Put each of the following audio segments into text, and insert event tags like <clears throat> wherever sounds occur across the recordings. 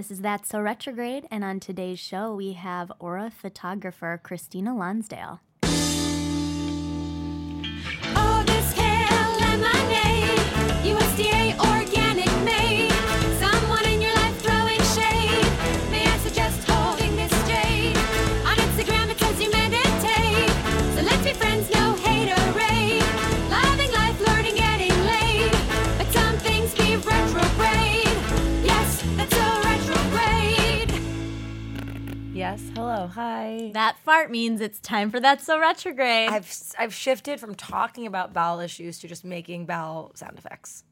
This is That's So Retrograde, and on today's show, we have aura photographer Christina Lonsdale. Yes. Hello. Hi. That fart means it's time for That's So Retrograde. I've I've shifted from talking about bowel issues to just making bowel sound effects.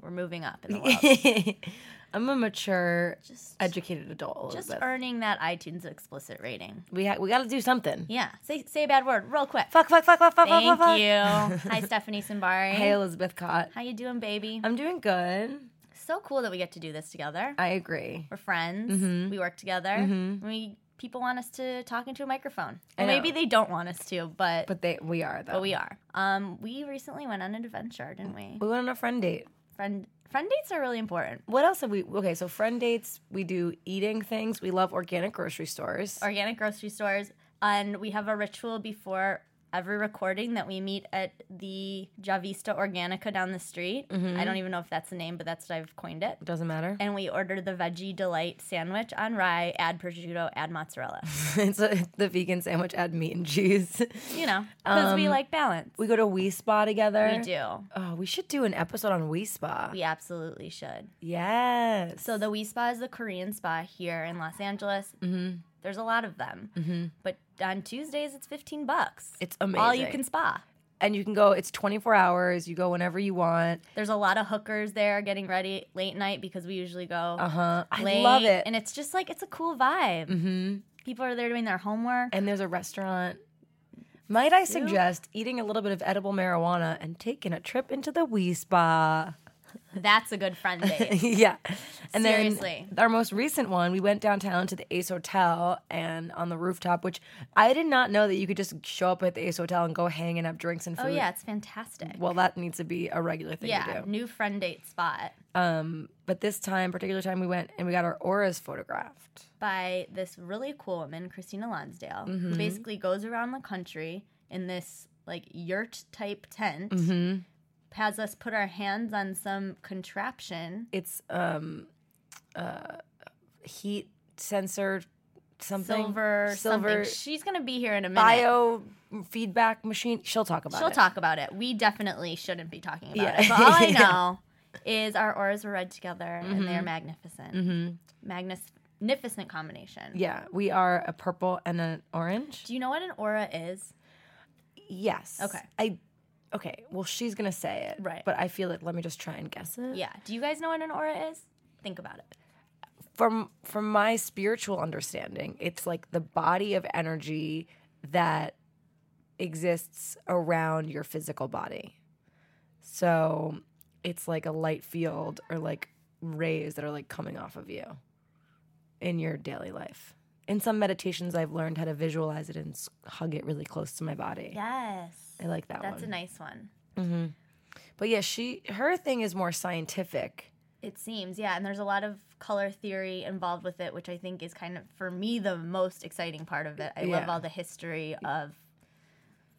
We're moving up in the world. <laughs> I'm a mature, just, educated adult. Just Elizabeth. earning that iTunes explicit rating. we ha- we got to do something. Yeah. Say say a bad word real quick. Fuck, fuck, fuck, fuck, fuck, Thank fuck, fuck. you. <laughs> Hi, Stephanie Simbari. Hey, Elizabeth Cott. How you doing, baby? I'm doing good. So cool that we get to do this together. I agree. We're friends. Mm-hmm. We work together. We people want us to talk into a microphone. Well, maybe they don't want us to, but but, But they we are though. we are. Um, we recently went on an adventure, didn't we? We went on a friend date. Friend friend dates are really important. What else have we? Okay, so friend dates. We do eating things. We love organic grocery stores. Organic grocery stores, and we have a ritual before every recording that we meet at the Javista Organica down the street. Mm-hmm. I don't even know if that's the name, but that's what I've coined it. Doesn't matter. And we order the veggie delight sandwich on rye, add prosciutto, add mozzarella. <laughs> it's a, the vegan sandwich. Add meat and cheese. <laughs> You know, because we like balance. we go to Wi Spa together. We do. Oh, we should do an episode on Wi Spa. We absolutely should. Yes. So the Wi Spa is the Korean spa here in Los Angeles. Mm-hmm. There's a lot of them, mm-hmm. but on Tuesdays it's fifteen bucks. It's amazing. All you can spa. and you can go. It's 24 hours. You go whenever you want. There's a lot of hookers there getting ready late night because we usually go Uh huh. I love it. and it's just like it's a cool vibe. mm-hmm. People are there doing their homework. And there's a restaurant. Might I suggest eating a little bit of edible marijuana and taking a trip into the Wi Spa? That's a good friend <laughs> date. yeah. And Seriously. then our most recent one, we went downtown to the Ace Hotel and on the rooftop, which I did not know that you could just show up at the Ace Hotel and go hang and have drinks and food. oh yeah, it's fantastic. Well, that needs to be a regular thing yeah, to do. new friend date spot Um, but this time, particular time, we went and we got our auras photographed. by this really cool woman, Christina Lonsdale, Mm-hmm. who basically goes around the country in this like yurt type tent, Mm-hmm. Has us put our hands on some contraption. It's um, uh, heat sensor, something Silver, silver something. She's gonna be here in a minute. bio feedback machine. She'll talk about it. She'll talk about it. We definitely shouldn't be talking about Yeah. it. But all I <laughs> Yeah. know is our auras were read together and Mm-hmm. they're magnificent. Magnificent combination. Yeah, we are a purple and an orange. Do you know what an aura is? Yes. Okay. I. Okay. Well, she's gonna say it. Right. But I feel like let me just try and guess it. Yeah. Do you guys know what an aura is? Think about it. From from my spiritual understanding, it's like the body of energy that exists around your physical body. So it's like a light field or like rays that are like coming off of you in your daily life. In some meditations, I've learned how to visualize it and hug it really close to my body. Yes. I like that That's one. a nice one. Mm-hmm. But yeah, she her thing is more scientific. It seems, yeah, and there's a lot of color theory involved with it, which I think is kind of for me the most exciting part of it. I love all the history of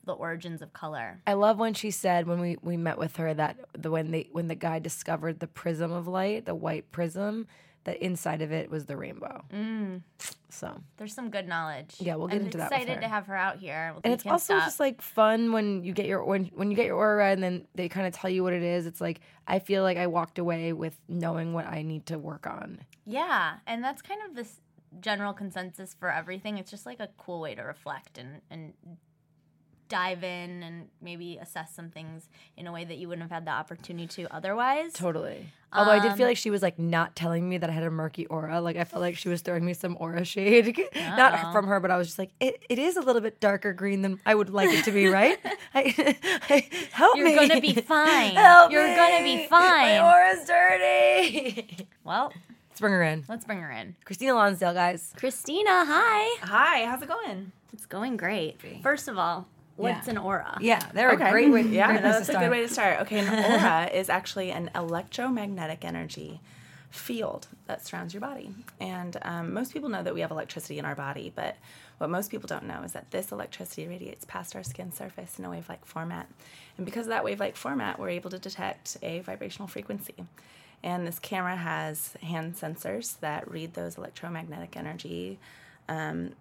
the origins of color. I love when she said when we we met with her that the when they when the guy discovered the prism of light, the white prism, that inside of it was the rainbow. Mm. So There's some good knowledge. Yeah, we'll get I'm into that excited to have her out here. and it's also just like fun when you get your when when you get your aura and then they kind of tell you what it is. It's like I feel like I walked away with knowing what I need to work on. yeah, and that's kind of this general consensus for everything. It's just like a cool way to reflect and and dive in and maybe assess some things in a way that you wouldn't have had the opportunity to otherwise. Totally. Although I did Um, feel like she was like not telling me that I had a murky aura. Like I felt like she was throwing me some aura shade. <laughs> not Uh-oh. from her, but I was just like, it, it is a little bit darker green than I would like it to be, right? <laughs> I, <laughs> I, help You're me. gonna be fine. Help You're gonna be fine. My aura's dirty. Well, Let's bring her in. let's bring her in. Christina Lonsdale, guys. Christina, hi. Hi, how's it going? It's going great. First of all, what's Yeah. an aura? Yeah, they're a great way. Yeah, great that's to a start. good way to start. Okay, an <laughs> aura is actually an electromagnetic energy field that surrounds your body. And um, most people know that we have electricity in our body, but what most people don't know is that this electricity radiates past our skin surface in a wave like format. And because of that wave like format, we're able to detect a vibrational frequency. And this camera has hand sensors that read those electromagnetic energy um,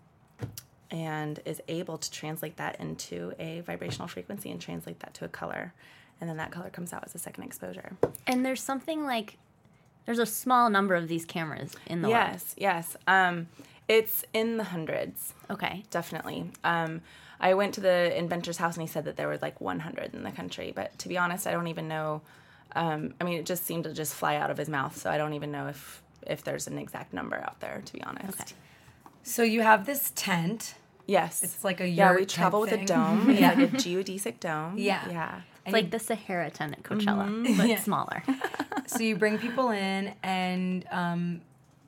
and is able to translate that into a vibrational frequency and translate that to a color. And then that color comes out as a second exposure. And there's something like there's a small number of these cameras in the world. Yes, yes. Um, it's in the hundreds, Okay. definitely. Um, I went to the inventor's house and he said that there were like 100 in the country. But to be honest, I don't even know. Um, I mean, it just seemed to just fly out of his mouth, so I don't even know if if there's an exact number out there. To be honest. Okay. So you have this tent. Yes. It's like a yeah. We travel with type a dome. <laughs> yeah. Like a geodesic dome. Yeah. Yeah. It's like the Sahara tent at Coachella, but Yeah. smaller. <laughs> So you bring people in and um,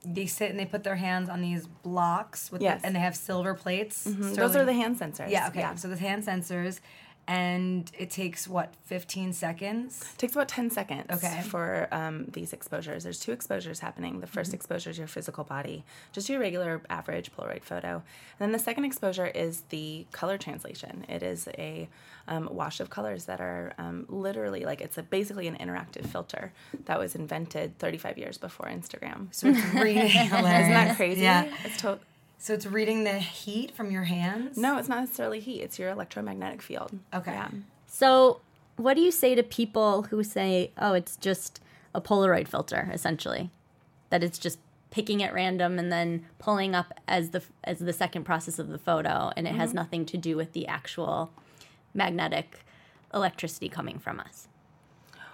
they sit and they put their hands on these blocks with Yes. the, and they have silver plates. Mm, Those are the hand sensors. Yeah, okay. Yeah. So the hand sensors and it takes what, 15 seconds? it takes about 10 seconds Okay. for um, these exposures. There's two exposures happening. The 1st exposure is your physical body, just your regular average Polaroid photo. And then the second exposure is the color translation. It is a um, wash of colors that are um, literally like it's a, basically an interactive filter that was invented 35 years before Instagram. So it's reading. <laughs> Isn't that crazy? Yeah. It's to- So it's reading the heat from your hands? no, it's not necessarily heat. It's your electromagnetic field. Okay. Yeah. So, what do you say to people who say, "Oh, it's just a Polaroid filter, essentially, that it's just picking at random and then pulling up as the as the second process of the photo, and it has nothing to do with the actual magnetic electricity coming from us."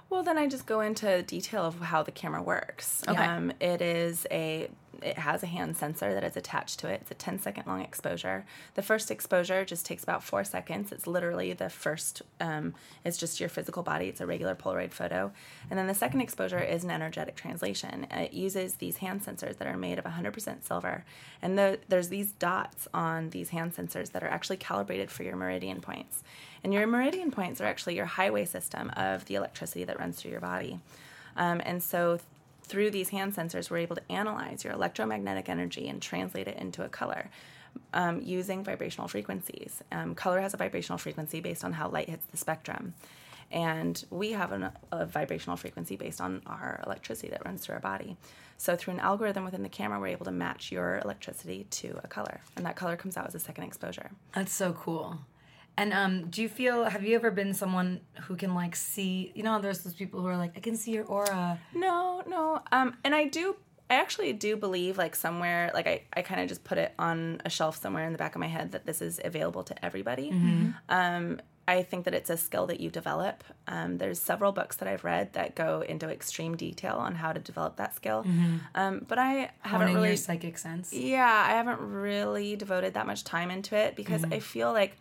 Well, then I just go into detail of how the camera works. Okay. Um, it is a it has a hand sensor that is attached to it. It's a 10 second long exposure. The first exposure just takes about four seconds. It's literally the first. Um, it's just your physical body. It's a regular Polaroid photo, and then the second exposure is an energetic translation. It uses these hand sensors that are made of 100% silver, and the, there's these dots on these hand sensors that are actually calibrated for your meridian points. And your meridian points are actually your highway system of the electricity that runs through your body. Um, and so, through these hand sensors, we're able to analyze your electromagnetic energy and translate it into a color um, using vibrational frequencies. Um, color has a vibrational frequency based on how light hits the spectrum. And we have an, a vibrational frequency based on our electricity that runs through our body. So, through an algorithm within the camera, we're able to match your electricity to a color. And that color comes out as a second exposure. That's so cool. And um, do you feel? Have you ever been someone who can like see? You know, there's those people who are like, I can see your aura. No, Um, and I do. I actually do believe, like somewhere, like I, I kind of just put it on a shelf somewhere in the back of my head that this is available to everybody. Um, I think that it's a skill that you develop. Um, there's several books that I've read that go into extreme detail on how to develop that skill. Um, but I haven't Honing really your psychic sense. yeah, I haven't really devoted that much time into it because I feel like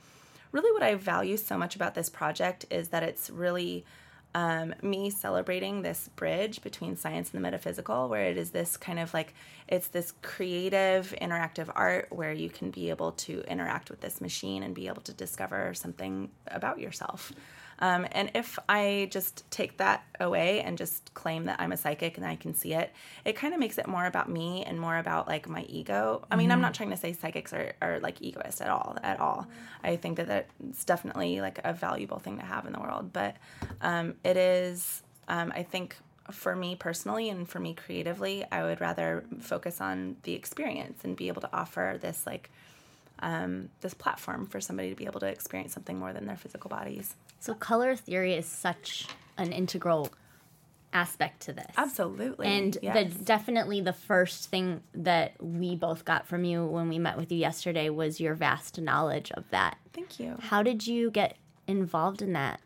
really what I value so much about this project is that it's really um, me celebrating this bridge between science and the metaphysical, where it is this kind of like it's this creative, interactive art where you can be able to interact with this machine and be able to discover something about yourself. Um, and if I just take that away and just claim that I'm a psychic and I can see it, it kind of makes it more about me and more about like my ego. I mean, I'm not trying to say psychics are, are like egoists at all, at all. I think that that's definitely like a valuable thing to have in the world. But um, it is, um, I think for me personally and for me creatively, I would rather focus on the experience and be able to offer this like, um, this platform for somebody to be able to experience something more than their physical bodies. So, color theory is such an integral aspect to this. Absolutely. And yes. the, definitely the first thing that we both got from you when we met with you yesterday was your vast knowledge of that. Thank you. How did you get involved in that?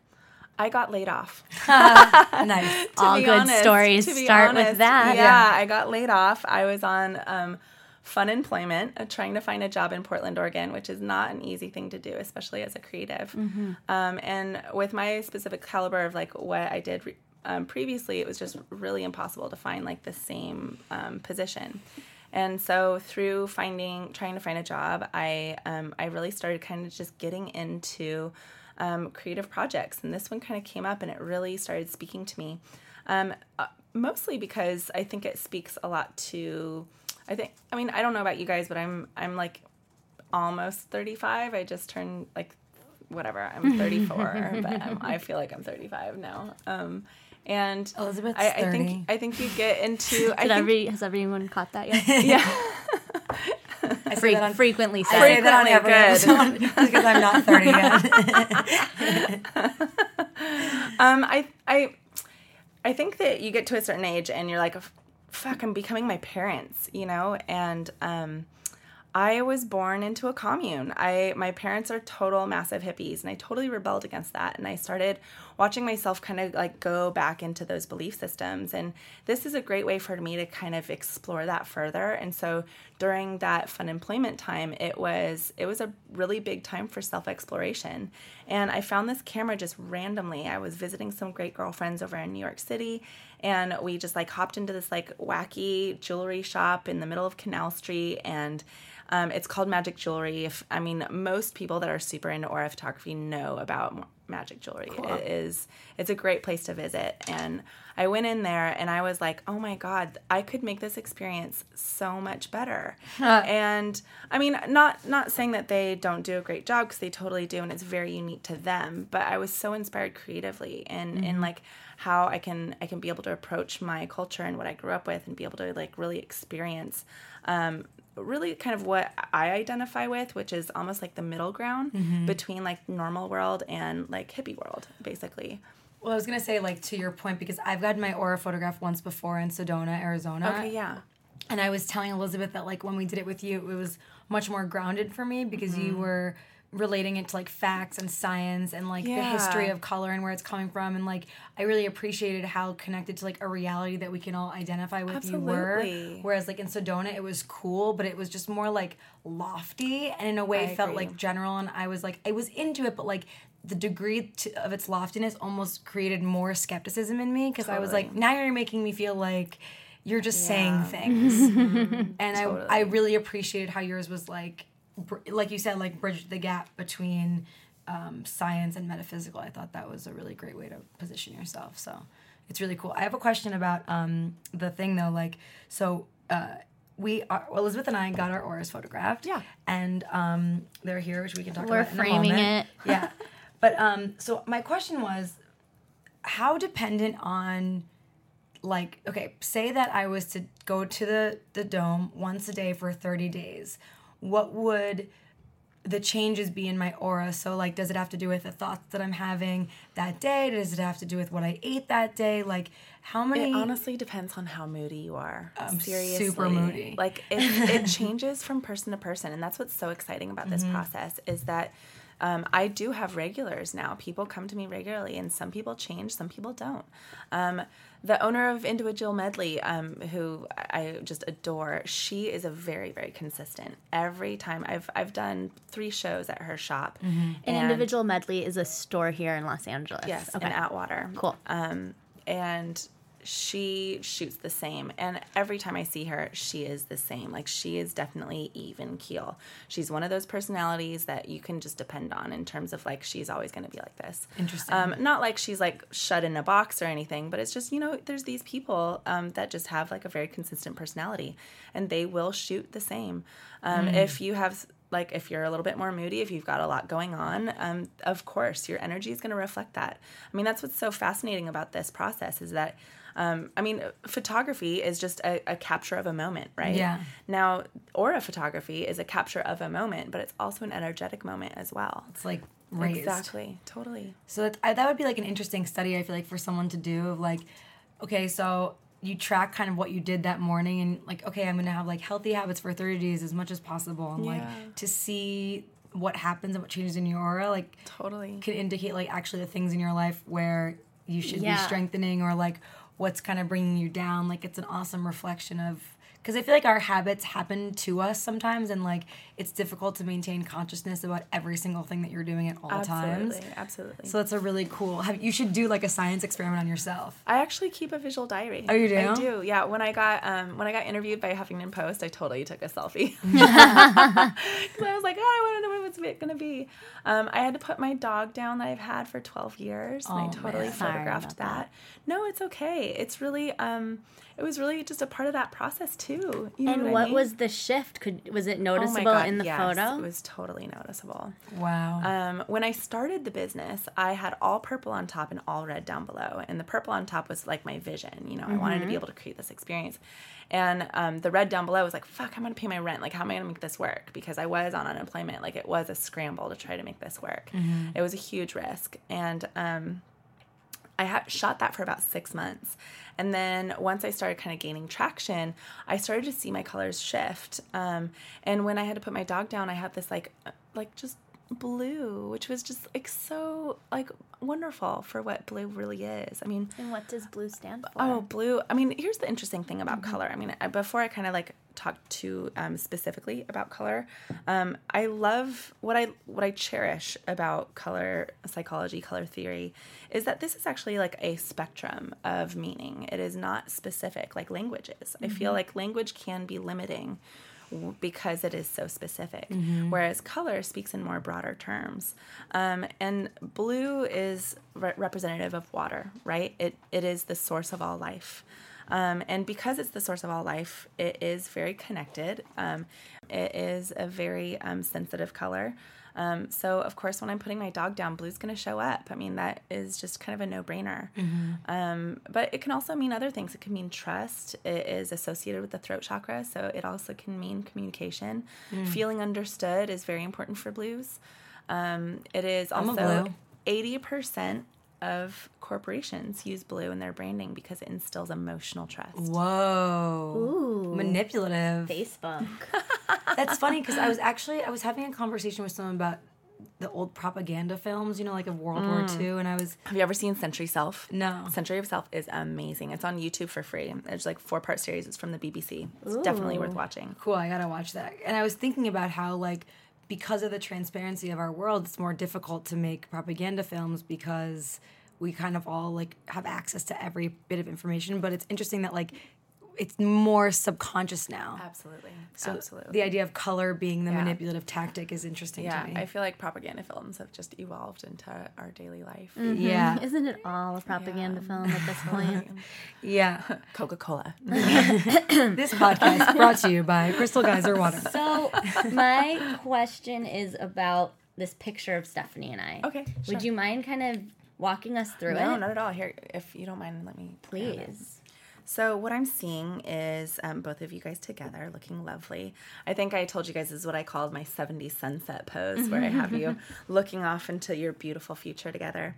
I got laid off. <laughs> <laughs> nice. All good honest, stories start with honest. that. Yeah, I got laid off. I was on um, fun employment, uh, trying to find a job in Portland, Oregon, which is not an easy thing to do, especially as a creative. Mm-hmm. Um, and with my specific caliber of like what I did re- um, previously, it was just really impossible to find like the same um, position. And so through finding, trying to find a job, I um, I really started kind of just getting into um, creative projects, and this one kind of came up, and it really started speaking to me. Um, uh, mostly because I think it speaks a lot to. I think. I mean, I don't know about you guys, but I'm I'm like almost 35. I just turned like whatever. I'm <laughs> 34, but I'm, I feel like I'm 35 now. Um, and Elizabeth, I, I think I think you get into. <laughs> I Did think, every, has everyone caught that yet? <laughs> yeah. I say Fre- that on, frequently I said. say that on every Frequently episode because I'm not 30 yet. Um, I I I think that you get to a certain age and you're like, fuck, I'm becoming my parents, you know, and um. I was born into a commune. I my parents are total massive hippies and I totally rebelled against that and I started watching myself kind of like go back into those belief systems and this is a great way for me to kind of explore that further. And so during that fun employment time, it was it was a really big time for self-exploration. And I found this camera just randomly. I was visiting some great girlfriends over in New York City and we just like hopped into this like wacky jewelry shop in the middle of Canal Street and um, it's called Magic Jewelry. If I mean, most people that are super into aura photography know about Magic Jewelry. It is it's a great place to visit, and I went in there and I was like, oh my god, I could make this experience so much better. <laughs> and I mean, not not saying that they don't do a great job because they totally do, and it's very unique to them. But I was so inspired creatively and in like how I can I can be able to approach my culture and what I grew up with and be able to like really experience um, really kind of what I identify with, which is almost like the middle ground between like normal world and like hippie world, basically. Well, I was gonna say like to your point because I've gotten my aura photograph once before in Sedona, Arizona. Okay, yeah. And I was telling Elizabeth that like when we did it with you, it was much more grounded for me because you were relating it to like facts and science and like the history of color and where it's coming from and like I really appreciated how connected to like a reality that we can all identify with you were. Whereas like in Sedona it was cool, but it was just more like lofty and in a way I felt agree. like general and I was like I was into it but like the degree to, of its loftiness almost created more skepticism in me because I was like now you're making me feel like you're just saying things. <laughs> And I, I really appreciated how yours was like like you said like bridge the gap between um, science and metaphysical i thought that was a really great way to position yourself so it's really cool. I have a question about um, the thing though like so uh, we are well, elizabeth and i got our auras photographed. Yeah. and um, they're here which we can talk We're about a framing it. yeah. But um, so my question was how dependent on like okay say that i was to go to the the dome once a day for 30 days what would the changes be in my aura so like does it have to do with the thoughts that i'm having that day does it have to do with what i ate that day like how many It honestly depends on how moody you are. I'm Seriously. super moody. Like it, it <laughs> changes from person to person, and that's what's so exciting about this process is that um, I do have regulars now. People come to me regularly, and some people change, some people don't. Um, the owner of Individual Medley, um, who I just adore, she is a very, very consistent. Every time I've I've done three shows at her shop, An and- individual medley is a store here in Los Angeles. Yes, Okay. in Atwater. Cool. Um, and she shoots the same. And every time I see her, she is the same. Like she is definitely even keel. She's one of those personalities that you can just depend on in terms of like she's always going to be like this. Interesting. Um, not like she's like shut in a box or anything, but it's just you know there's these people um, that just have like a very consistent personality, and they will shoot the same. Um, If you have like if you're a little bit more moody, if you've got a lot going on, um, of course your energy is going to reflect that. I mean that's what's so fascinating about this process is that. Um, I mean, photography is just a, a capture of a moment, right? Yeah. Now, aura photography is a capture of a moment, but it's also an energetic moment as well. it's like raised Exactly. Totally. So that, I, that would be like an interesting study. I feel like for someone to do of like, okay, so you track kind of what you did that morning and like, okay, I'm gonna have like healthy habits for 30 days as much as possible, and Yeah. like to see what happens and what changes in your aura, like Totally. can indicate like actually the things in your life where you should Yeah. be strengthening or like what's kind of bringing you down. Like it's an awesome reflection of because I feel like our habits happen to us sometimes, and like it's difficult to maintain consciousness about every single thing that you're doing at all times. Absolutely, absolutely. So that's a really cool. Have, you should do like a science experiment on yourself. I actually keep a visual diary. Oh, you do? I do. Yeah. When I got um, when I got interviewed by Huffington Post, I totally took a selfie <laughs> <laughs> because I was like, oh, I want to know what it's going to be. Um, I had to put my dog down that I've had for 12 years, and I Oh, totally man. Photographed about that. No, it's okay. It's really um, it was really just a part of that process too. You know And what, I mean? was the shift? Could was it Oh noticeable God, in the yes, photo? It was totally noticeable. Wow. Um, when I started the business, I had all purple on top and all red down below. And the purple on top was like my vision. You know, I wanted to be able to create this experience. And um, the red down below was like, fuck, I'm going to pay my rent. Like, how am I going to make this work? Because I was on unemployment. Like, it was a scramble to try to make this work. It was a huge risk. And, um, I had shot that for about six months. And then once I started kind of gaining traction, I started to see my colors shift. Um, and when I had to put my dog down, I had this like, uh, like just blue, which was just like so like wonderful for what blue really is. I mean, and what does blue stand for? Oh, blue. I mean, here's the interesting thing about color. I mean, I- before I kind of like talk to um, specifically about color, um, I love what I what I cherish about color psychology, color theory, is that this is actually like a spectrum of meaning. It is not specific like language is. I feel like language can be limiting because it is so specific, whereas color speaks in more broader terms. Um, and blue is re- representative of water, right? It it is the source of all life, um, and because it's the source of all life, it is very connected. Um, it is a very um, sensitive color. Um, so, of course, when I'm putting my dog down, blue's going to show up. I mean, that is just kind of a no brainer. Mm-hmm. Um, but it can also mean other things. It can mean trust, it is associated with the throat chakra. So, it also can mean communication. Mm. Feeling understood is very important for blues. Um, it is also 80% of corporations use blue in their branding because it instills emotional trust. Whoa. Ooh. Manipulative. Facebook. <laughs> That's funny because I was actually I was having a conversation with someone about the old propaganda films, you know, like of World War mm. II, and I was Have you ever seen Century Self? No. Century of Self is amazing. It's on YouTube for free. It's like four part series. It's from the BBC. It's definitely worth watching. cool. I gotta watch that. And I was thinking about how like because of the transparency of our world, it's more difficult to make propaganda films because we kind of all like have access to every bit of information. But it's interesting that like it's more subconscious now. Absolutely. So Absolutely. the idea of color being the Yeah. manipulative tactic is interesting yeah, to me. I feel like propaganda films have just evolved into our daily life. Mm-hmm. Mm-hmm. yeah, Isn't it all a propaganda film at this point? <laughs> yeah. <laughs> Coca Cola. <laughs> this podcast brought to you by Crystal Geyser Water. So my question is about this picture of Stephanie and I. Okay, sure. Would you mind kind of walking us through No, it? No, not at all. Here, if you don't mind, let me. grab it. Please. So what I'm seeing is um, both of you guys together, looking lovely. I think I told you guys this is what I called my '70s sunset pose, where I have you <laughs> looking off into your beautiful future together.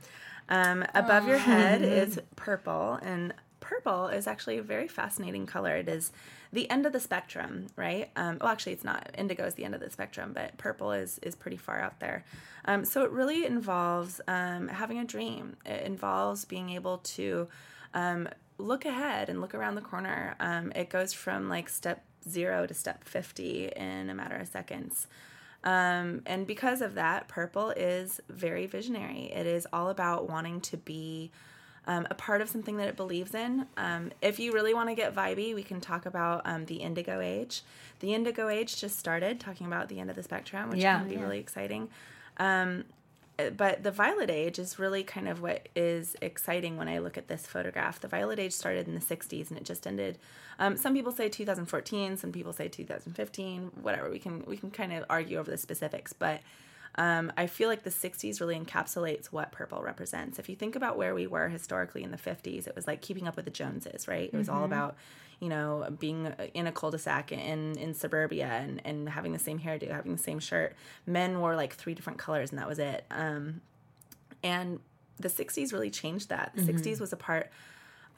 Um, above your head is purple, and purple is actually a very fascinating color. It is the end of the spectrum, right? Um, well, actually, it's not. Indigo is the end of the spectrum, but purple is is pretty far out there. Um, so it really involves um, having a dream. It involves being able to um, look ahead and look around the corner. Um, it goes from like step zero to step 50 in a matter of seconds. Um, and because of that, purple is very visionary. It is all about wanting to be um, a part of something that it believes in. Um, if you really want to get vibey, we can talk about um, the indigo age. The indigo age just started talking about the end of the spectrum, which Yeah. can be really exciting. But the violet age is really kind of what is exciting when I look at this photograph. The violet age started in the 60s and it just ended. Um, some people say 2014, some people say 2015, whatever. We can we can kind of argue over the specifics, but um, I feel like the 60s really encapsulates what purple represents. If you think about where we were historically in the 50s, it was like keeping up with the Joneses, right? It was all about, you know, being in a cul-de-sac in, in suburbia and, and having the same hairdo, having the same shirt. Men wore like three different colors and that was it. Um, and the 60s really changed that. The 60s was a part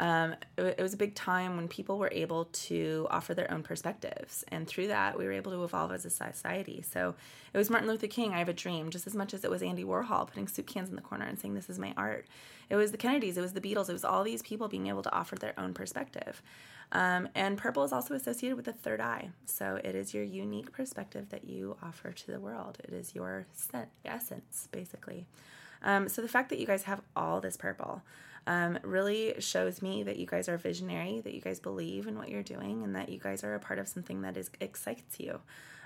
um, it, it was a big time when people were able to offer their own perspectives. And through that, we were able to evolve as a society. So it was Martin Luther King, I Have a Dream, just as much as it was Andy Warhol putting soup cans in the corner and saying, This is my art. It was the Kennedys, it was the Beatles, it was all these people being able to offer their own perspective. Um, and purple is also associated with the third eye. So it is your unique perspective that you offer to the world. It is your sen- essence, basically. Um, so the fact that you guys have all this purple um, really shows me that you guys are visionary, that you guys believe in what you're doing, and that you guys are a part of something that is excites you.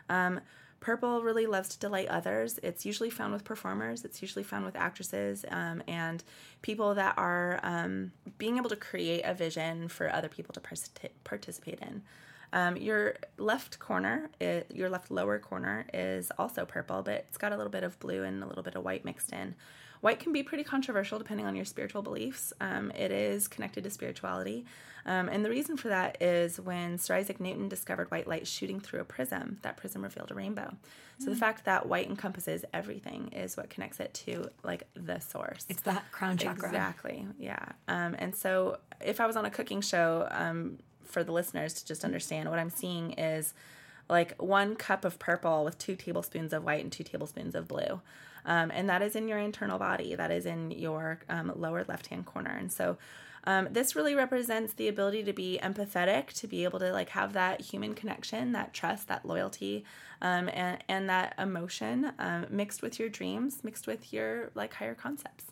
Um, purple really loves to delight others. It's usually found with performers. It's usually found with actresses um, and people that are um, being able to create a vision for other people to particip- participate in. Um, your left corner, i your left lower corner, is also purple, but it's got a little bit of blue and a little bit of white mixed in. White can be pretty controversial depending on your spiritual beliefs. Um, it is connected to spirituality. Um, and the reason for that is when Sir Isaac Newton discovered white light shooting through a prism, that prism revealed a rainbow. So the fact that white encompasses everything is what connects it to like the source. It's that crown chakra. Exactly. Yeah. Um, and so if I was on a cooking show, um, for the listeners to just understand, what I'm seeing is like one cup of purple with two tablespoons of white and two tablespoons of blue. Um, and that is in your internal body, that is in your um, lower left hand corner. And so um, this really represents the ability to be empathetic, to be able to like have that human connection, that trust, that loyalty, um, and, and that emotion um, mixed with your dreams, mixed with your like higher concepts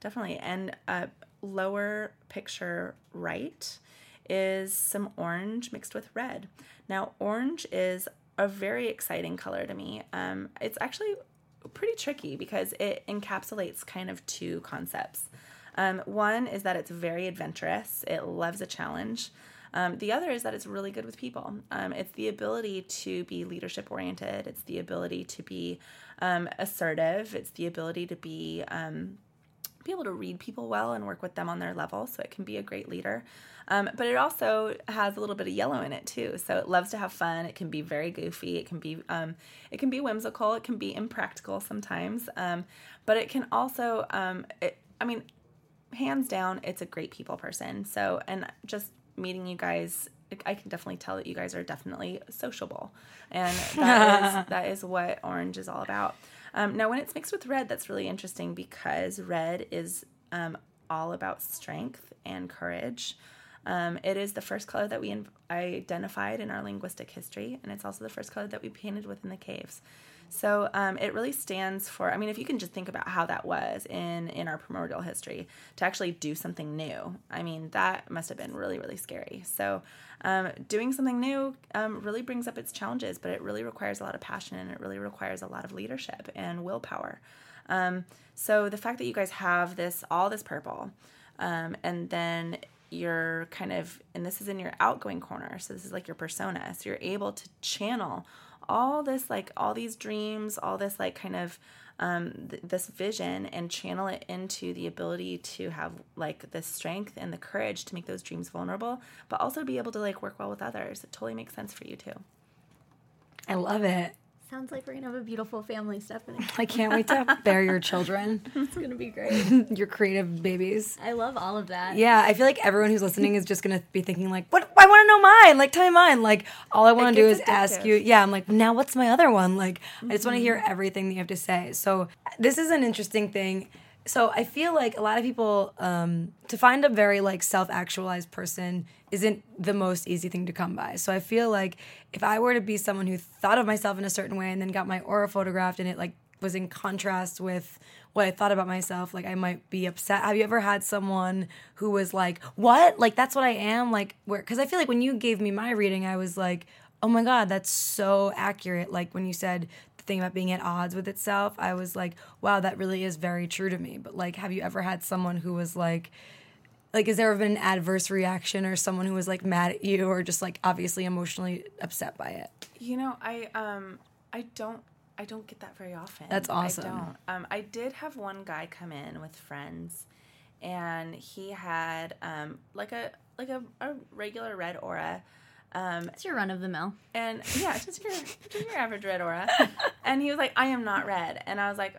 definitely. And uh, lower picture right is some orange mixed with red. Now, orange is a very exciting color to me. Um, it's actually pretty tricky because it encapsulates kind of two concepts. Um, one is that it's very adventurous, it loves a challenge. Um, the other is that it's really good with people. Um, it's the ability to be leadership oriented, it's the ability to be um, assertive, it's the ability to be um, be able to read people well and work with them on their level so it can be a great leader. Um, but it also has a little bit of yellow in it too. So it loves to have fun. It can be very goofy. It can be um, it can be whimsical. It can be impractical sometimes. Um, but it can also um, it, i mean hands down it's a great people person. So and just meeting you guys I can definitely tell that you guys are definitely sociable, and that is <laughs> that is what orange is all about. Um, now, when it's mixed with red, that's really interesting because red is um, all about strength and courage. Um, it is the first color that we in- identified in our linguistic history, and it's also the first color that we painted with in the caves. So um, it really stands for. I mean, if you can just think about how that was in in our primordial history to actually do something new. I mean, that must have been really really scary. So um, doing something new um, really brings up its challenges, but it really requires a lot of passion and it really requires a lot of leadership and willpower. Um, so the fact that you guys have this all this purple, um, and then you're kind of and this is in your outgoing corner so this is like your persona so you're able to channel all this like all these dreams all this like kind of um, th- this vision and channel it into the ability to have like the strength and the courage to make those dreams vulnerable but also be able to like work well with others it totally makes sense for you too I love it. Sounds like we're gonna have a beautiful family, Stephanie. I can't wait to <laughs> bear your children, it's gonna be great. <laughs> your creative babies. I love all of that. Yeah, I feel like everyone who's listening is just gonna be thinking like, "What? I want to know mine. Like, tell me mine. Like, all I want to do is gets ask you. Yeah, I'm like, now what's my other one? Like, I just want to hear mm-hmm. everything that you have to say. So this is an interesting thing. So I feel like a lot of people um, to find a very like self-actualized person isn't the most easy thing to come by. So I feel like if I were to be someone who thought of myself in a certain way and then got my aura photographed and it like was in contrast with what I thought about myself, like I might be upset. Have you ever had someone who was like, "What? Like that's what I am?" Like where cuz I feel like when you gave me my reading, I was like, "Oh my god, that's so accurate." Like when you said thing about being at odds with itself, I was like, "Wow, that really is very true to me." But like have you ever had someone who was like like has there ever been an adverse reaction or someone who was like mad at you or just like obviously emotionally upset by it? You know, I um I don't I don't get that very often. That's awesome. I don't. Um, I did have one guy come in with friends, and he had um like a like a, a regular red aura, um It's your run of the mill. and yeah, it's just your just your <laughs> average red aura, <laughs> and he was like, I am not red, and I was like.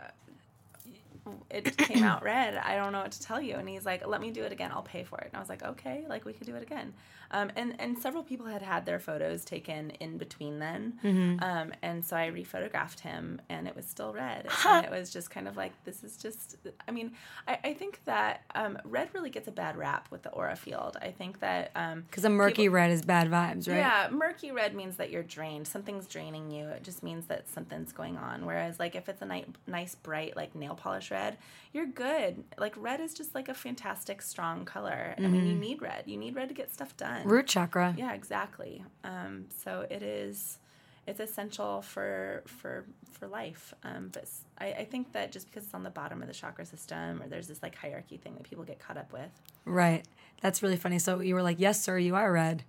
It came out <clears throat> red. I don't know what to tell you. And he's like, let me do it again. I'll pay for it. And I was like, okay, like we could do it again. Um, and and several people had had their photos taken in between then. Mm-hmm. Um, and so I rephotographed him, and it was still red. and it was just kind of like this is just. I mean, I, I think that um, red really gets a bad rap with the aura field. I think that um, Because a murky red is bad vibes, right? yeah, murky red means that you're drained. Something's draining you. It just means that something's going on. Whereas, like, if it's a ni- nice, bright, like nail polish red, you're good. Like, red is just like a fantastic, strong color. I mean, you need red. You need red to get stuff done. Root chakra. Yeah, exactly. Um, so it is. It's essential for for for life. Um, but I think that just because it's on the bottom of the chakra system, or there's this like hierarchy thing that people get caught up with. Right. That's really funny. So you were like, yes, sir, you are red.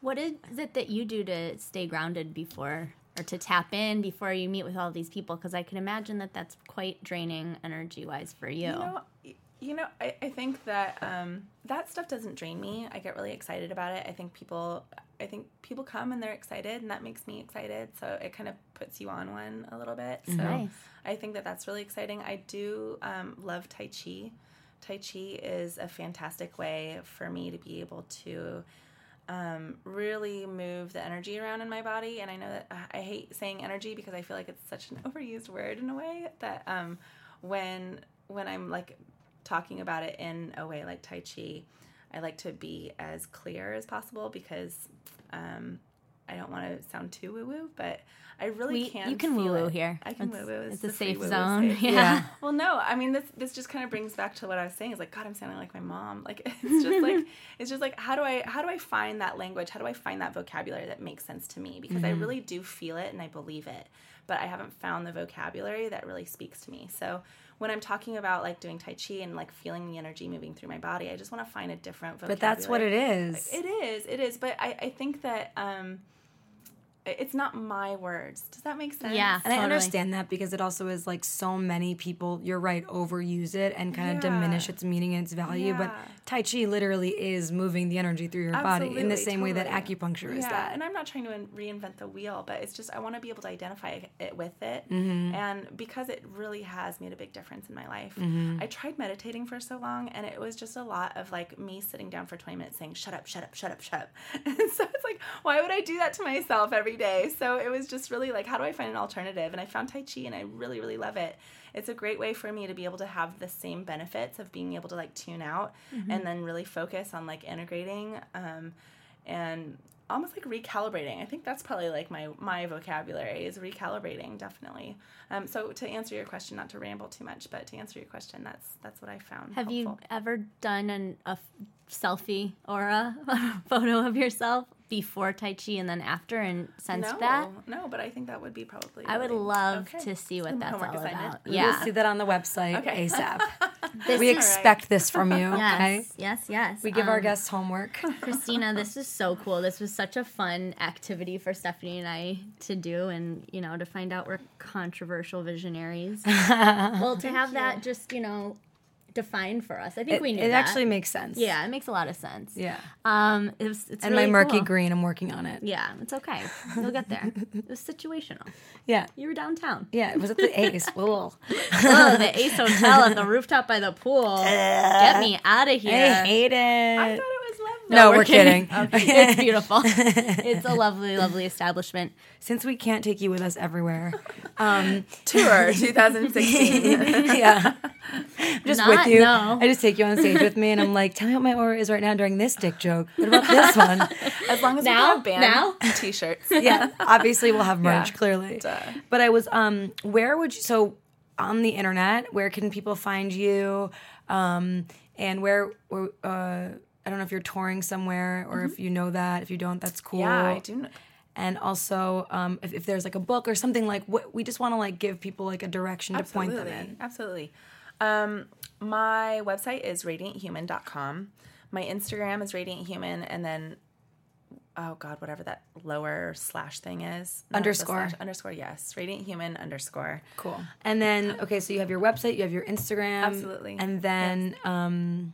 What is it that you do to stay grounded before or to tap in before you meet with all these people? Because I can imagine that that's quite draining energy wise for you. You know, you know, I, I think that um, that stuff doesn't drain me. I get really excited about it. I think people, I think people come and they're excited, and that makes me excited. So it kind of puts you on one a little bit. So Nice. I think that that's really exciting. I do um, love Tai Chi. Tai Chi is a fantastic way for me to be able to um, really move the energy around in my body. And I know that uh, I hate saying energy because I feel like it's such an <laughs> overused word in a way that um, when when I'm like talking about it in a way like Tai Chi, I like to be as clear as possible because um, I don't want to sound too woo woo, but I really We- can. you can woo-woo here. I can It's- woo woo. it's a safe zone. space. Yeah. <laughs> Well, no, I mean this this just kind of brings back to what I was saying. Is like God, I'm sounding like my mom. Like <laughs> it's just like <laughs> it's just like how do I how do I find that language? How do I find that vocabulary that makes sense to me? Because I really do feel it and I believe it, but I haven't found the vocabulary that really speaks to me. So when I'm talking about like doing tai chi and like feeling the energy moving through my body, I just want to find a different vocabulary. But that's what it is. It is. It is. But I, I think that um, it's not my words. Does that make sense? Yeah. And I understand that because it also is like so many people, you're right, overuse it and kind of Yeah. diminish its meaning and its value. But Tai Chi literally is moving the energy through your body in the Absolutely, same way that totally. acupuncture is yeah, that. and I'm not trying to in- reinvent the wheel, but it's just I want to be able to identify it with it, Mm-hmm. and because it really has made a big difference in my life. Mm-hmm. I tried meditating for so long, and it was just a lot of like me sitting down for 20 minutes saying "shut up, shut up, shut up, shut up," <laughs> and so it's like, why would I do that to myself every day? So it was just really like, how do I find an alternative? And I found Tai Chi, and I really, really love it. It's a great way for me to be able to have the same benefits of being able to like tune out and then really focus on like integrating um, and almost like recalibrating. I think that's probably like my my vocabulary is recalibrating definitely. Um, so to answer your question, not to ramble too much, but to answer your question, that's that's what I found. Have you ever done an, a f- selfie or a <laughs> photo of yourself before Tai Chi and then after and sensed No, that? no, but I think that would be probably. I would love okay. to see what that's all homework about. assignment. We'll Yeah. see that on the website Okay. ASAP. <laughs> This we is- expect this from you, okay? Yes, yes, yes. We give our Um, guests homework. Christina, this is so cool. This was such a fun activity for Stephanie and I to do, and you know, to find out we're controversial visionaries. <laughs> well, to have that just you know defined for us, I think It, we knew it that. actually makes sense. yeah, it makes a lot of sense. Yeah. Um, it was, it's And really my murky cool. green, I'm working on it. Yeah, it's okay. You'll get there. it was situational. Yeah. You were downtown. Yeah, it was at the Ace. <laughs> Oh, the Ace Hotel at the <laughs> rooftop by the pool. Get me out of here. I hate I it. thought it was lovely. No, we're kidding. <laughs> it's <laughs> beautiful. it's a lovely, lovely establishment. Since we can't take you with us everywhere, um, <laughs> Tour 2016. yeah, I'm just Not- with you. no. I just take you on stage with me, and I'm like, tell me what my aura is right now during this dick joke. What about this one? as long as Now? we have band Now? t-shirts. yeah, obviously we'll have merch. Yeah. Clearly, Duh. but I was um, where would you so on the internet? Where can people find you? Um, and where? where, Uh, I don't know if you're touring somewhere or if you know that. If you don't, that's cool. Yeah, I do. Know. and also um, if, if there's like a book or something like what we just want to like give people like a direction to point them in Absolutely. Um, my website is radianthuman.com. My Instagram is radianthuman, and then oh god, whatever that lower slash thing is. No, Underscore. slash- underscore. Yes, radianthuman underscore. cool and then okay so you have your website you have your instagram Absolutely. and then um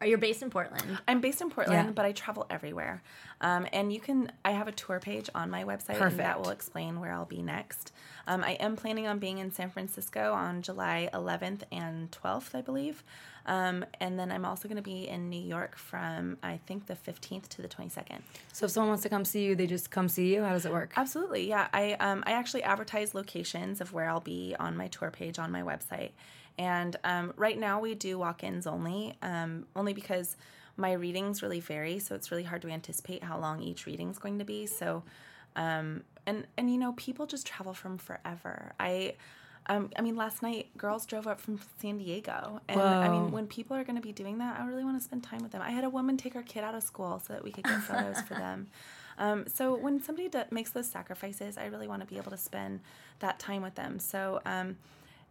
Are you based in Portland? I'm based in Portland, Yeah. but I travel everywhere. Um, and you can, I have a tour page on my website, and that will explain where I'll be next. Um, I am planning on being in San Francisco on July 11th and 12th, I believe. Um, and then I'm also going to be in New York from, I think, the 15th to the 22nd. So if someone wants to come see you, they just come see you. How does it work? Absolutely, yeah. I um, I actually advertise locations of where I'll be on my tour page on my website, and um, right now we do walk-ins only, um, only because my readings really vary, so it's really hard to anticipate how long each reading's going to be. So, um, and and you know, people just travel from forever. I. Um, I mean, last night girls drove up from San Diego, and I mean, when people are going to be doing that, I really want to spend time with them. I had a woman take her kid out of school so that we could get <laughs> photos for them. Um, so when somebody do- makes those sacrifices, I really want to be able to spend that time with them. So, um,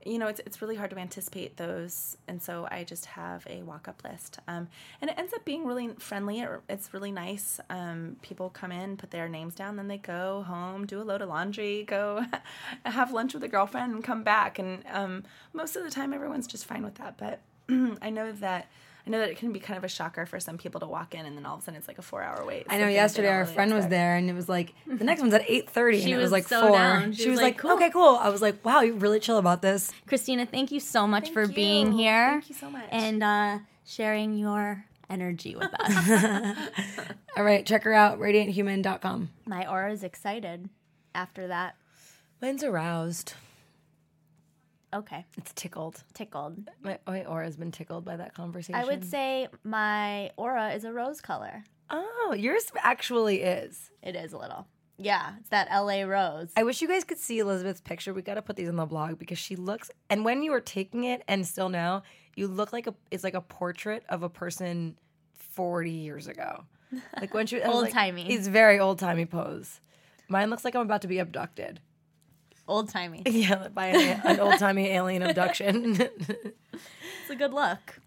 you know, it's, it's really hard to anticipate those. And so I just have a walk up list. Um, and it ends up being really friendly. It- It's really nice. Um, people come in, put their names down, then they go home, do a load of laundry, go <laughs> have lunch with a girlfriend, and come back. And um, most of the time, everyone's just fine with that. But <clears throat> I know that. I know that it can be kind of a shocker for some people to walk in and then all of a sudden it's like a four hour wait. I know yesterday our really friend was there and it was like the next one's at eight thirty and it was, was like so four. down. She, She was was like, "Cool." okay, cool. I was like, wow, you're really chill about this. Christina, thank you so much Thank for being here. Thank you so much. And uh, sharing your energy with us. <laughs> All right, check her out, radianthuman.com. My aura is excited after that. Mine's aroused. Okay, It's tickled. tickled. My, my aura's been tickled by that conversation. I would say my aura is a rose color. Oh, yours actually is. It is a little. Yeah, it's that LA rose. I wish you guys could see Elizabeth's picture. We got to put these on the blog because she looks. And when you were taking it, and still now, you look like a. It's like a portrait of a person forty years ago. Like when she I was <laughs> like- Old-timey. It's very old timey pose. Mine looks like I'm about to be abducted. Old timey. <laughs> Yeah, by an, an old timey alien abduction. <laughs> It's a good look.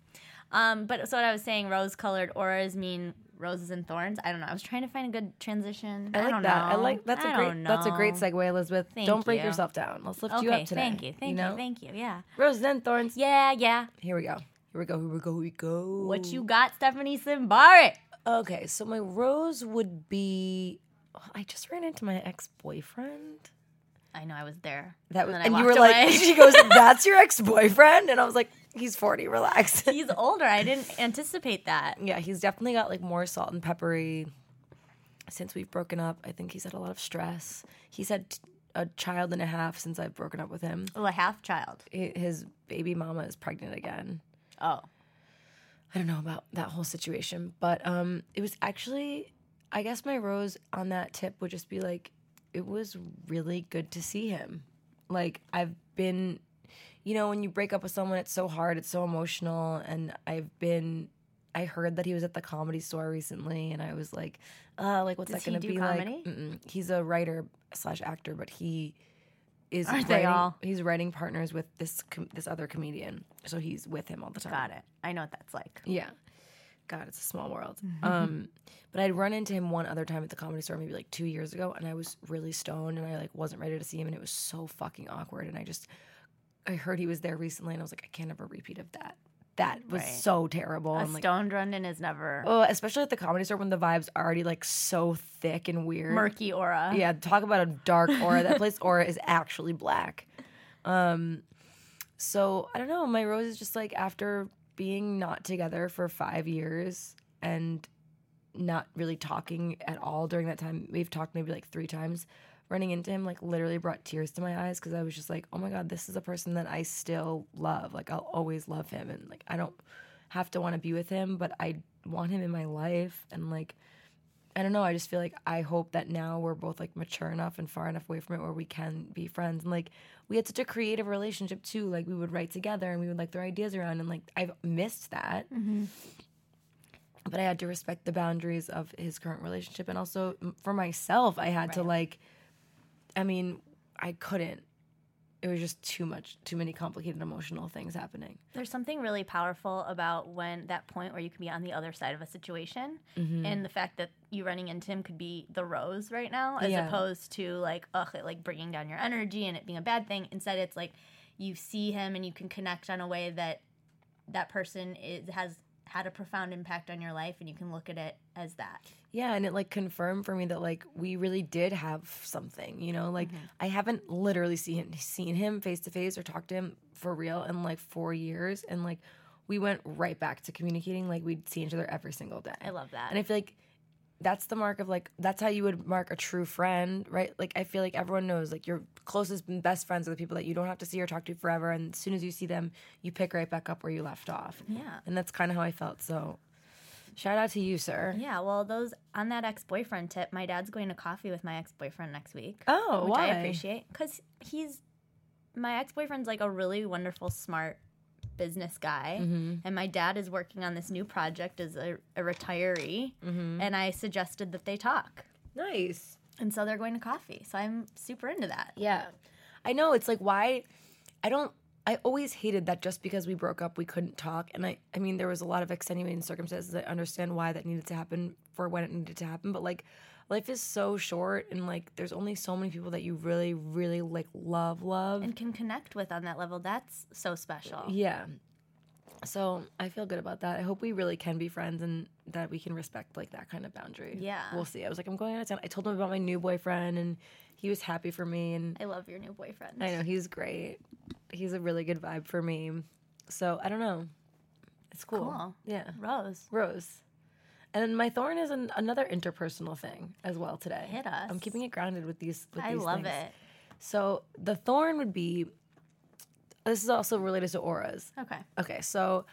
Um, but so what I was saying, rose colored auras mean roses and thorns. I don't know. I was trying to find a good transition. I like don't that. I like that's a I great don't that's a great segue, Elizabeth. Thank don't break you. yourself down. Let's lift Okay, you up today. thank you, thank you, know? thank you. Yeah, Roses and thorns. yeah, yeah. Here we go. Here we go. Here we go. Here we go. What you got, Stephanie Simbari? Okay, so my rose would be. I just ran into my ex boyfriend. I know I was there. That was, I and you were like, away. she goes, <laughs> "That's your ex boyfriend," and I was like, "He's forty, relax." <laughs> He's older. I didn't anticipate that. yeah, he's definitely got like more salt and peppery. Since we've broken up, I think he's had a lot of stress. He's had t- a child and a half since I've broken up with him. Well, a half child. His baby mama is pregnant again. Oh, I don't know about that whole situation, but um, it was actually, I guess my rose on that tip would just be like, it was really good to see him. Like I've been, you know, when you break up with someone, it's so hard, it's so emotional, and I've been. I heard that he was at the comedy store recently, and I was like, uh, like what's Does that going to be comedy? like? Mm-mm. He's a writer slash actor, but he is Aren't they all? he's writing partners with this com- this other comedian, so he's with him all the time. got it. I know what that's like. Yeah. God, it's a small world. Um, but I'd run into him one other time at the comedy store, maybe like two years ago, and I was really stoned and I like wasn't ready to see him, and it was so fucking awkward. And I just, I heard he was there recently, and I was like, I can't have a repeat of that. That was Right. so terrible. A like, stoned London is never oh, especially at the comedy store when the vibes are already like so thick and weird. murky aura. Yeah, talk about a dark aura. that place <laughs> aura is actually black. Um, so I don't know. My rose is just like after being not together for five years and not really talking at all during that time. We've talked maybe like three times. Running into him like literally brought tears to my eyes because I was just like, oh my god, this is a person that I still love. Like I'll always love him, and like I don't have to want to be with him, but I want him in my life, and like I don't know. I just feel like I hope that now we're both like mature enough and far enough away from it where we can be friends. And like we had such a creative relationship too. Like we would write together and we would like throw ideas around. And like I've missed that. Mm-hmm. But I had to respect the boundaries of his current relationship. And also m- for myself, I had to like, I mean, I couldn't. It was just too much, too many complicated emotional things happening. There's something really powerful about when that point where you can be on the other side of a situation, Mm-hmm. and the fact that you running into him could be the rose right now, as Yeah. opposed to like ugh, it like bringing down your energy and it being a bad thing. Instead, it's like you see him and you can connect on a way that that person is has had a profound impact on your life and you can look at it as that. Yeah, and it like confirmed for me that like we really did have something, you know? Like mm-hmm. I haven't literally seen seen him face to face or talked to him for real in like 4 years and like we went right back to communicating like we'd see each other every single day. I love that. And I feel like that's the mark of like that's how you would mark a true friend, right? Like I feel like everyone knows like your closest and best friends are the people that you don't have to see or talk to forever and as soon as you see them, you pick right back up where you left off. Yeah. And that's kind of how I felt. So shout out to you, sir. Yeah, well, those on that ex-boyfriend tip, my dad's going to coffee with my ex-boyfriend next week. Oh, which why? I appreciate because he's my ex-boyfriend's like a really wonderful, smart business guy, Mm-hmm. and my dad is working on this new project as a, a retiree, Mm-hmm. and I suggested that they talk, Nice. and so they're going to coffee. So I'm super into that. Yeah. I know it's like why I don't I always hated that just because we broke up we couldn't talk and I I mean there was a lot of extenuating circumstances I understand why that needed to happen for when it needed to happen but like life is so short and like there's only so many people that you really really like love love And can connect with on that level. That's so special. yeah so I feel good about that I hope we really can be friends and that we can respect like that kind of boundary Yeah. we'll see I was like I'm going out of town I told him about my new boyfriend and he was happy for me and I love your new boyfriend. I know he's great. He's a really good vibe for me. So I don't know. It's cool. Cool. Yeah. Rose. Rose. And then my thorn is an, another interpersonal thing as well today. Hit us. I'm keeping it grounded with these. With I these love things. it. So the thorn would be. This is also related to auras. Okay. Okay, so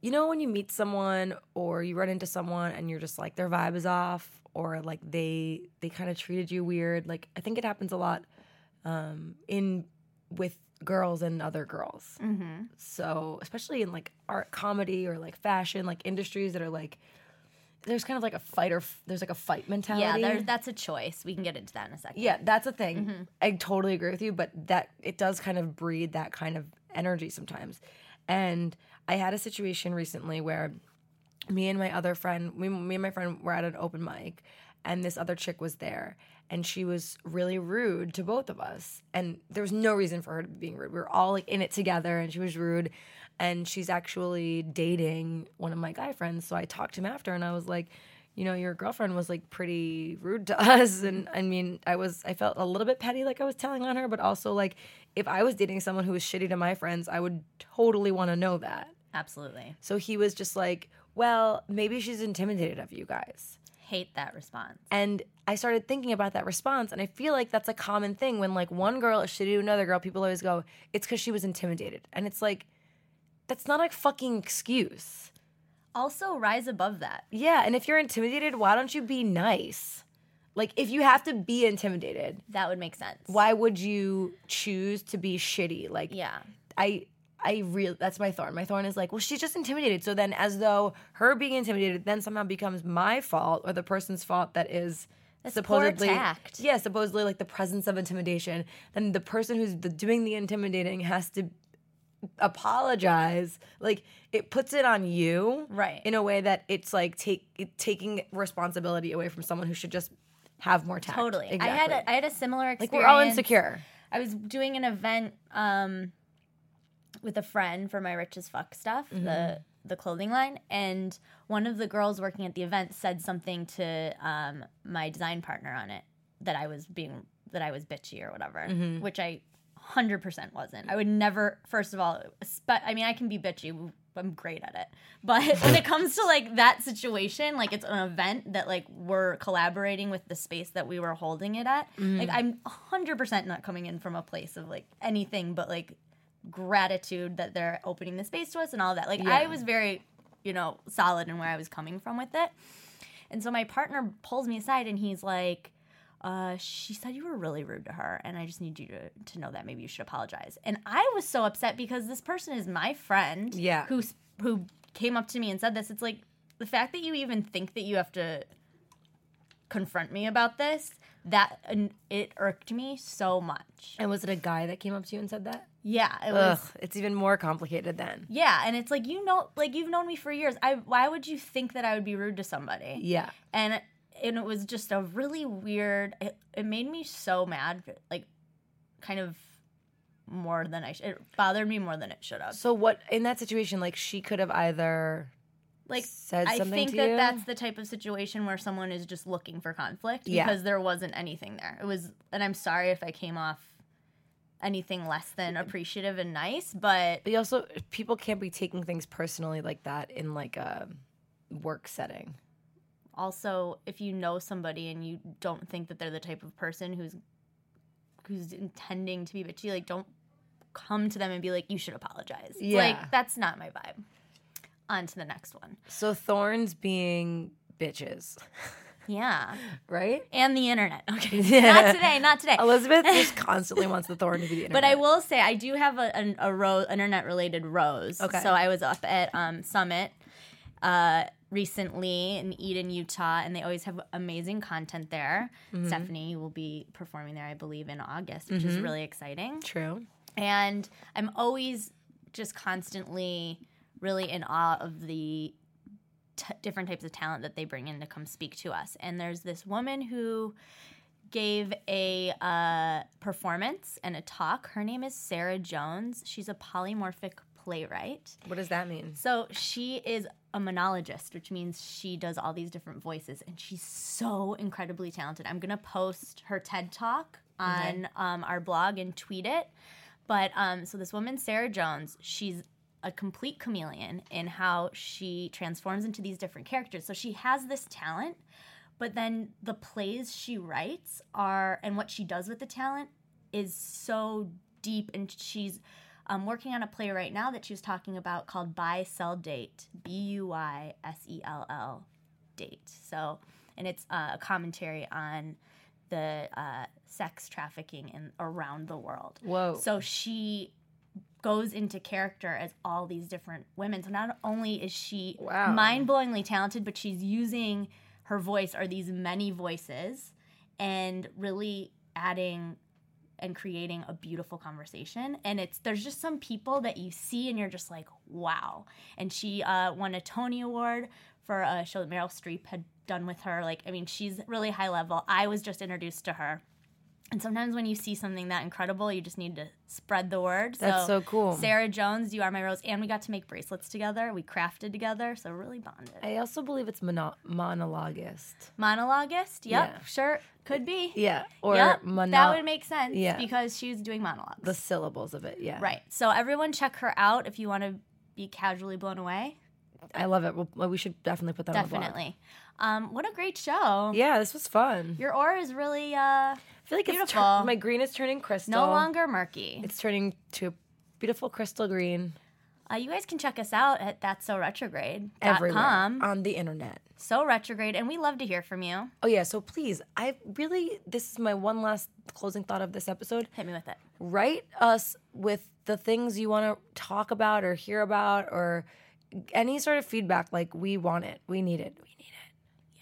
you know when you meet someone or you run into someone and you're just like their vibe is off or like they they kind of treated you weird. Like I think it happens a lot um, in with girls and other girls. Mm-hmm. So especially in like art, comedy or like fashion, like industries that are like there's kind of like a fight or f- there's like a fight mentality. Yeah, there, that's a choice. We can get into that in a second. Yeah, that's a thing. Mm-hmm. I totally agree with you, but that it does kind of breed that kind of energy sometimes. And I had a situation recently where me and my other friend, we, me and my friend were at an open mic, and this other chick was there, and she was really rude to both of us. And there was no reason for her to be being rude. We were all like in it together, and she was rude. And she's actually dating one of my guy friends. So I talked to him after, and I was like, you know, your girlfriend was like pretty rude to <laughs> us. And I mean, I was, I felt a little bit petty, like I was telling on her, but also like if I was dating someone who was shitty to my friends, I would totally want to know that. Absolutely. So he was just like, well, maybe she's intimidated of you guys. Hate that response. And I started thinking about that response, and I feel like that's a common thing when like one girl is shitty to another girl. People always go, "It's because she was intimidated," and it's like, that's not a fucking excuse. Also, rise above that. Yeah, and if you're intimidated, why don't you be nice? Like, if you have to be intimidated, That would make sense. why would you choose to be shitty? Like, Yeah. I I really that's my thorn. My thorn is like, well, she's just intimidated. So then as though her being intimidated then somehow becomes my fault or the person's fault that is That's supposedly. Yeah, supposedly like the presence of intimidation. Then the person who's the, doing the intimidating has to apologize. Like it puts it on you. Right. In a way that it's like take it, taking responsibility away from someone who should just have more tact. Totally. Exactly. I had a, I had a similar experience like we're all insecure. I was doing an event um, with a friend for my rich as fuck stuff, Mm-hmm. the the clothing line, and one of the girls working at the event said something to um, my design partner on it that I was being that I was bitchy or whatever, Mm-hmm. which I hundred percent wasn't. I would never. First of all, I mean, I can be bitchy. I'm great at it. <laughs> But <laughs> when it comes to like that situation, like it's an event that like we're collaborating with the space that we were holding it at. Mm-hmm. Like I'm 100% not coming in from a place of like anything but like gratitude that they're opening the space to us and all that. Like I was very, you know, solid in where I was coming from with it. And so my partner pulls me aside and he's like, uh, she said you were really rude to her, and I just need you to, to know that maybe you should apologize. And I was so upset because this person is my friend, Yeah. who who came up to me and said this. It's like the fact that you even think that you have to confront me about this that it irked me so much. And was it a guy that came up to you and said that? Yeah, it was. Ugh, it's even more complicated then. Yeah, and it's like you know, like you've known me for years. I why would you think that I would be rude to somebody? Yeah. and and it was just a really weird. It, it made me so mad, like kind of more than I. Sh- it bothered me more than it should have. So what in that situation like she could have either like said I something think to that you? that's the type of situation where someone is just looking for conflict Yeah. because there wasn't anything there. It was, and I'm sorry if I came off anything less than appreciative and nice, but But you also people can't be taking things personally like that in like a work setting. Also if you know somebody and you don't think that they're the type of person who's who's intending to be bitchy, like don't come to them and be like, you should apologize. Yeah. Like that's not my vibe. On to the next one. So thorns being bitches, Yeah. <laughs> right? And the internet. <laughs> Okay. <laughs> Yeah. Not today, not today. Elizabeth just constantly wants the thorn to be the internet. But I will say I do have a, an, a rose, internet related rose. Okay. So I was up at um, Summit uh, recently in Eden, Utah, and they always have amazing content there. Mm-hmm. Stephanie will be performing there, I believe, in August, which is really exciting. True. And I'm always just constantly really in awe of the t- different types of talent that they bring in to come speak to us. And there's this woman who gave a uh, performance and a talk. Her name is Sarah Jones. She's a polymorphic playwright. What does that mean? So she is a monologist, which means she does all these different voices, and she's so incredibly talented. I'm gonna post her TED talk on um, our blog and tweet it. But um, so this woman, Sarah Jones, she's a complete chameleon in how she transforms into these different characters. So she has this talent, but then the plays she writes are and what she does with the talent is so deep and she's um, working on a play right now that she was talking about called Buy Sell Date B U Y S E L L Date. So and it's uh, a commentary on the uh, sex trafficking in around the world. Whoa. So she goes into character as all these different women. So not only is she Wow. mind-blowingly talented, but she's using her voice or these many voices and really adding and creating a beautiful conversation. And it's there's just some people that you see and you're just like, wow. And she uh, won a Tony Award for a show that Meryl Streep had done with her. Like, I mean, she's really high level. I was just introduced to her. And sometimes when you see something that incredible, you just need to spread the word. That's so cool. Sarah Jones, you are my rose, and we got to make bracelets together. We crafted together, so really bonded. I also believe it's mono- monologist. Monologist, yep, Yeah. sure, could be. Yeah. Or yep, mono- that would make sense. Yeah. because she was doing monologues. the syllables of it. Yeah. right. So everyone, check her out if you want to be casually blown away. I love it. Well, we should definitely put that on the. Definitely. Um, what a great show. Yeah, this was fun. Your aura is really uh, I feel like it's beautiful. tur- my green is turning crystal. no longer murky. It's turning to a beautiful crystal green Uh, you guys can check us out at that's so retrograde everywhere on the internet. So retrograde, and we love to hear from you. Oh yeah, so please, I really this is my one last closing thought of this episode. Hit me with it. Write us with the things you want to talk about or hear about or any sort of feedback. Like we want it, we need it, we need it.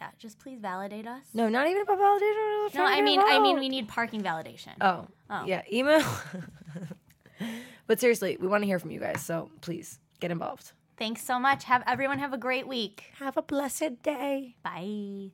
Yeah, just please validate us. No, not even about validation. No, I mean, I mean, we need parking validation. Oh, Oh. yeah, email. <laughs> but seriously, we want to hear from you guys, so please get involved. Thanks so much. Have everyone have a great week. Have a blessed day. Bye.